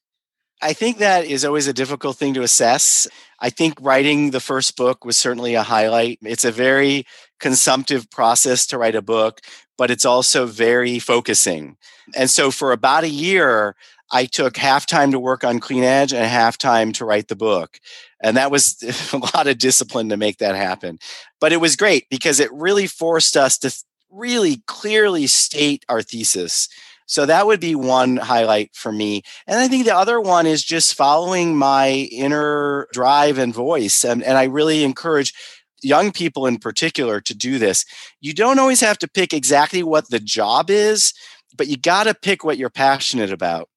I think that is always a difficult thing to assess. I think writing the first book was certainly a highlight. It's a very consumptive process to write a book but it's also very focusing. And so for about a year I took half time to work on Clean Edge and half time to write the book. And that was a lot of discipline to make that happen. But it was great because it really forced us to really clearly state our thesis. So that would be one highlight for me. And I think the other one is just following my inner drive and voice. And, and I really encourage young people in particular to do this. You don't always have to pick exactly what the job is but you got to pick what you're passionate about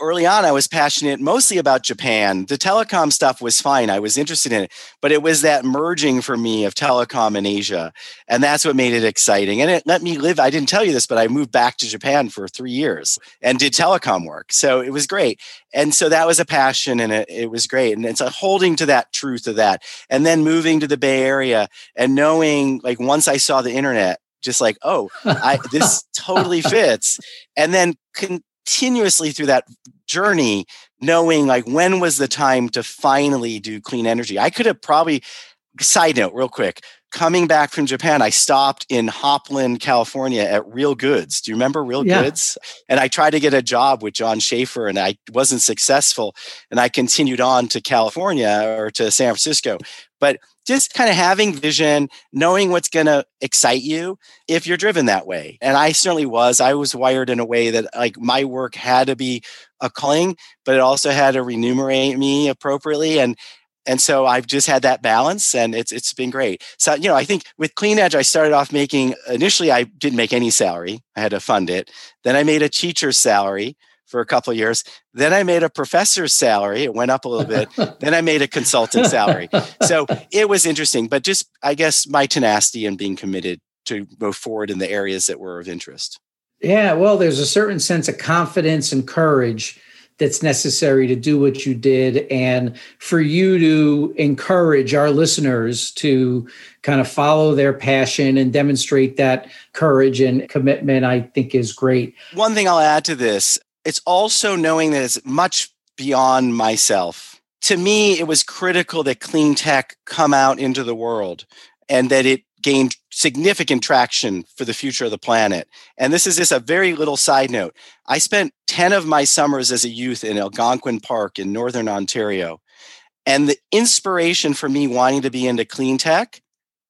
early on i was passionate mostly about japan. The telecom stuff was fine. I was interested in it but it was that merging for me of telecom and asia and that's what made it exciting. And it let me live i didn't tell you this but i moved back to japan for three years and did telecom work. So it was great. And so that was a passion and it, it was great. And it's a holding to that truth of that. And then moving to the bay area and knowing like once i saw the internet just like oh I, this totally fits. And then con- continuously through that journey knowing like when was the time to finally do clean energy. I could have probably side note real quick coming back from japan i stopped in hopland california at real goods. Do you remember real yeah. goods? And i tried to get a job with john Schaeffer and i wasn't successful and i continued on to california or to san francisco. But just kind of having vision, knowing what's going to excite you if you're driven that way. And I certainly was. I was wired in a way that like my work had to be a calling, but it also had to remunerate me appropriately. And and so I've just had that balance and it's it's been great. So you know, I think with Clean Edge I started off making initially I didn't make any salary. I had to fund it. Then I made a teacher's salary for a couple of years. Then I made a professor's salary. It went up a little bit. then I made a consultant salary. So it was interesting, but just I guess my tenacity and being committed to move forward in the areas that were of interest. Yeah, well, there's a certain sense of confidence and courage that's necessary to do what you did and for you to encourage our listeners to kind of follow their passion and demonstrate that courage and commitment i think is great one thing i'll add to this it's also knowing that it's much beyond myself. To me, it was critical that clean tech come out into the world and that it gained significant traction for the future of the planet. And this is just a very little side note. I spent 10 of my summers as a youth in Algonquin Park in Northern Ontario. And the inspiration for me wanting to be into clean tech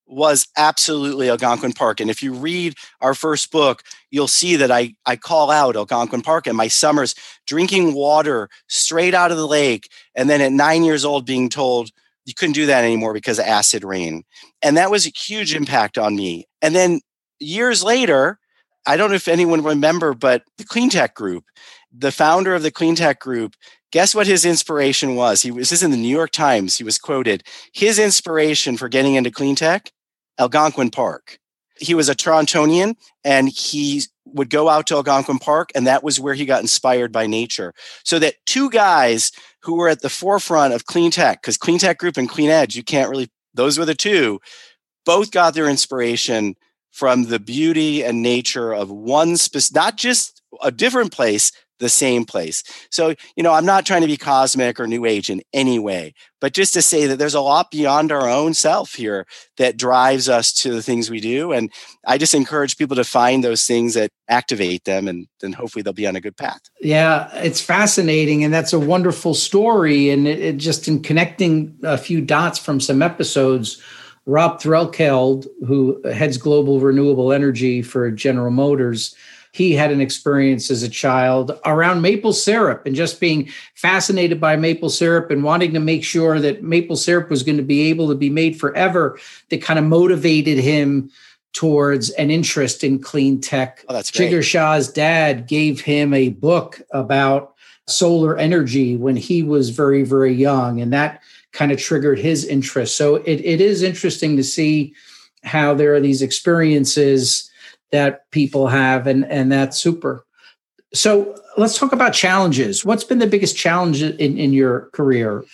was absolutely Algonquin Park. And if you read our first book, you'll see that I, I call out Algonquin Park and my summers drinking water straight out of the lake. And then at nine years old, being told you couldn't do that anymore because of acid rain. And that was a huge impact on me. And then years later, I don't know if anyone remember, but the Clean Tech Group, the founder of the Clean Tech Group, guess what his inspiration was? He was this is in the New York Times. He was quoted. His inspiration for getting into clean tech Algonquin Park. He was a Torontonian and he would go out to Algonquin Park, and that was where he got inspired by nature. So that two guys who were at the forefront of clean tech, because clean tech group and clean edge, you can't really, those were the two, both got their inspiration from the beauty and nature of one specific, not just a different place, the same place. So, you know, I'm not trying to be cosmic or new age in any way, but just to say that there's a lot beyond our own self here that drives us to the things we do. And I just encourage people to find those things that activate them and then hopefully they'll be on a good path. Yeah, it's fascinating. And that's a wonderful story. And it, it just in connecting a few dots from some episodes, Rob Threlkeld, who heads global renewable energy for General Motors, he had an experience as a child around maple syrup and just being fascinated by maple syrup and wanting to make sure that maple syrup was going to be able to be made forever that kind of motivated him towards an interest in clean tech. Oh, that's great. Jigar Shah's dad gave him a book about solar energy when he was very, very young. And that kind of triggered his interest. So it, it is interesting to see how there are these experiences that people have, and and that's super. So let's talk about challenges. What's been the biggest challenge in, in your career?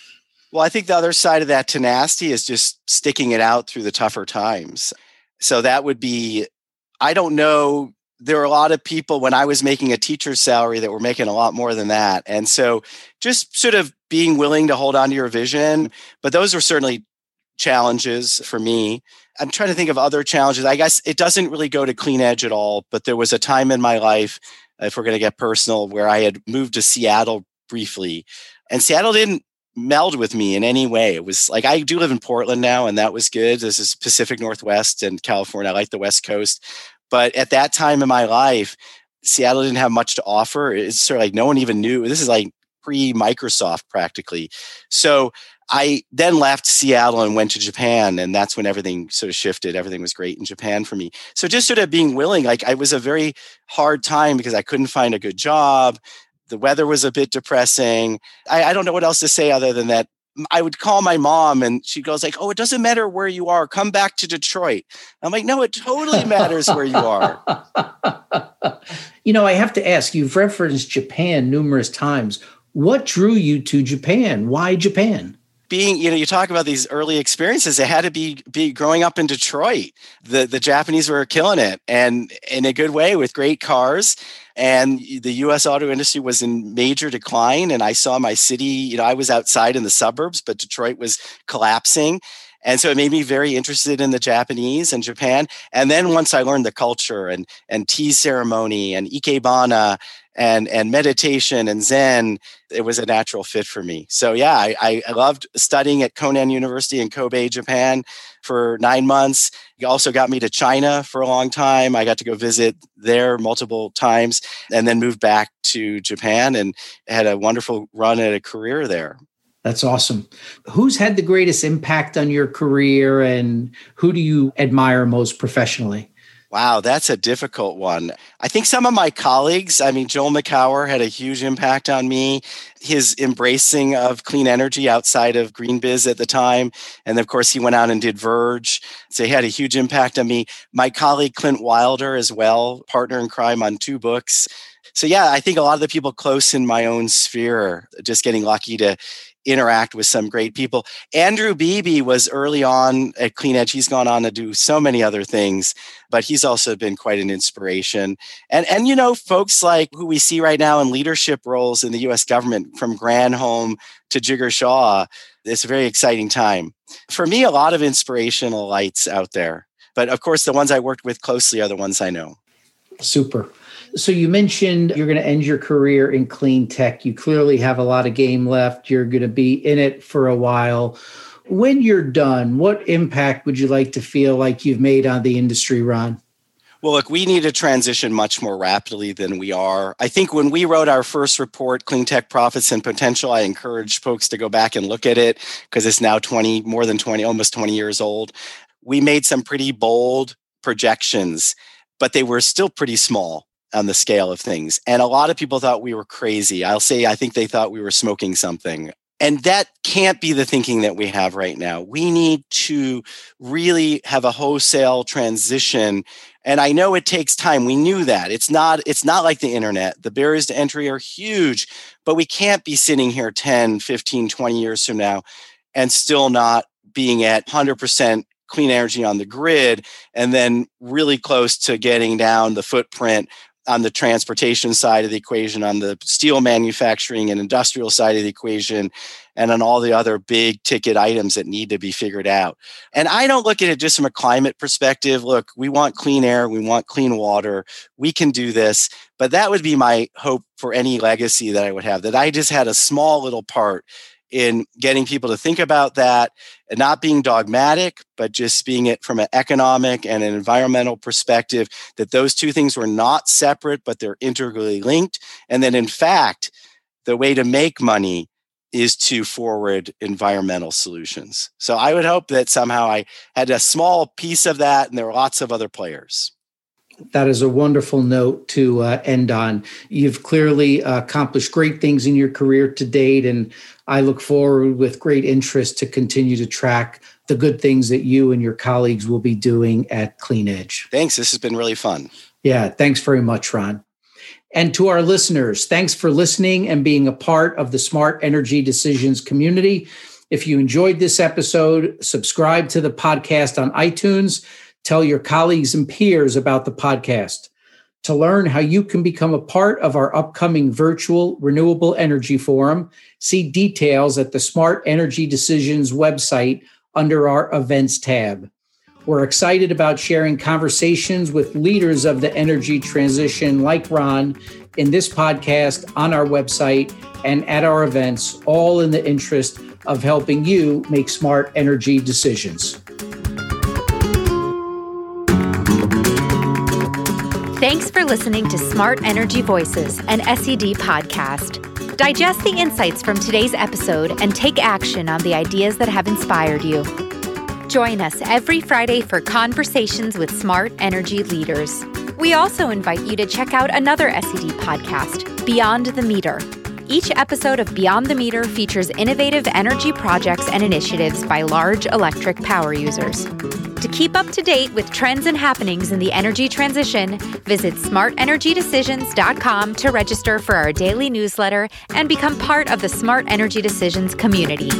Well, I think the other side of that tenacity is just sticking it out through the tougher times. So that would be, I don't know. There are a lot of people when I was making a teacher's salary that were making a lot more than that. And so just sort of being willing to hold on to your vision. But those are certainly challenges for me. I'm trying to think of other challenges. I guess it doesn't really go to clean edge at all, but there was a time in my life, if we're going to get personal, where I had moved to Seattle briefly. And Seattle didn't meld with me in any way. It was like I do live in Portland now, and that was good. This is Pacific Northwest and California. I like the West Coast. But at that time in my life, Seattle didn't have much to offer. It's sort of like no one even knew. This is like pre Microsoft practically. So I then left Seattle and went to Japan, and that's when everything sort of shifted. Everything was great in Japan for me. So just sort of being willing, like I was a very hard time because I couldn't find a good job. The weather was a bit depressing. I, I don't know what else to say other than that I would call my mom and she goes like, "Oh, it doesn't matter where you are. Come back to Detroit." I'm like, "No, it totally matters where you are." you know, I have to ask, you've referenced Japan numerous times. What drew you to Japan? Why Japan? Being you know you talk about these early experiences it had to be be growing up in detroit the the japanese were killing it and in a good way with great cars and the us auto industry was in major decline and i saw my city you know i was outside in the suburbs but detroit was collapsing and so it made me very interested in the Japanese and Japan. And then once I learned the culture and and tea ceremony and ikebana and and meditation and Zen, it was a natural fit for me. So yeah, I, I loved studying at Konan University in Kobe, Japan, for nine months. It also got me to China for a long time. I got to go visit there multiple times, and then moved back to Japan and had a wonderful run at a career there. That's awesome. Who's had the greatest impact on your career and who do you admire most professionally? Wow, that's a difficult one. I think some of my colleagues, I mean, Joel Makower had a huge impact on me. His embracing of clean energy outside of GreenBiz at the time. And of course, he went out and did Verge. So he had a huge impact on me. My colleague, Clint Wilder, as well, partner in crime on two books. So, yeah, I think a lot of the people close in my own sphere, just getting lucky to interact with some great people. Andrew Beebe was early on at Clean Edge. He's gone on to do so many other things, but he's also been quite an inspiration. And and you know, folks like who we see right now in leadership roles in the US government, from Granholm to Jigar Shah, it's a very exciting time. For me, a lot of inspirational lights out there. But of course, the ones I worked with closely are the ones I know. Super. So you mentioned you're going to end your career in clean tech. You clearly have a lot of game left. You're going to be in it for a while. When you're done, what impact would you like to feel like you've made on the industry, Ron? Well, look, we need to transition much more rapidly than we are. I think when we wrote our first report, Clean Tech Profits and Potential, I encouraged folks to go back and look at it because it's now 20, more than 20, almost 20 years old. We made some pretty bold projections, but they were still pretty small on the scale of things. And a lot of people thought we were crazy. I'll say, I think they thought we were smoking something. And that can't be the thinking that we have right now. We need to really have a wholesale transition. And I know it takes time. We knew that. It's not it's not like the internet. The barriers to entry are huge, but we can't be sitting here 10, 15, 20 years from now and still not being at 100% clean energy on the grid and then really close to getting down the footprint on the transportation side of the equation, on the steel manufacturing and industrial side of the equation, and on all the other big ticket items that need to be figured out. And I don't look at it just from a climate perspective. Look, we want clean air, we want clean water, we can do this. But that would be my hope for any legacy that I would have, that I just had a small little part in getting people to think about that and not being dogmatic, but just being it from an economic and an environmental perspective, that those two things were not separate, but they're integrally linked. And that in fact, the way to make money is to forward environmental solutions. So I would hope that somehow I had a small piece of that, and there are lots of other players. That is a wonderful note to uh, end on. You've clearly uh, accomplished great things in your career to date, and I look forward with great interest to continue to track the good things that you and your colleagues will be doing at Clean Edge. Thanks. This has been really fun. Yeah, thanks very much, Ron. And to our listeners, thanks for listening and being a part of the Smart Energy Decisions community. If you enjoyed this episode, subscribe to the podcast on iTunes Tell your colleagues and peers about the podcast. To learn how you can become a part of our upcoming virtual renewable energy forum, see details at the Smart Energy Decisions website under our events tab. We're excited about sharing conversations with leaders of the energy transition like Ron in this podcast, on our website, and at our events, all in the interest of helping you make smart energy decisions. Thanks for listening to Smart Energy Voices, an SED podcast. Digest the insights from today's episode and take action on the ideas that have inspired you. Join us every Friday for conversations with smart energy leaders. We also invite you to check out another SED podcast, Beyond the Meter. Each episode of Beyond the Meter features innovative energy projects and initiatives by large electric power users. To keep up to date with trends and happenings in the energy transition, visit smartenergydecisions.com to register for our daily newsletter and become part of the Smart Energy Decisions community.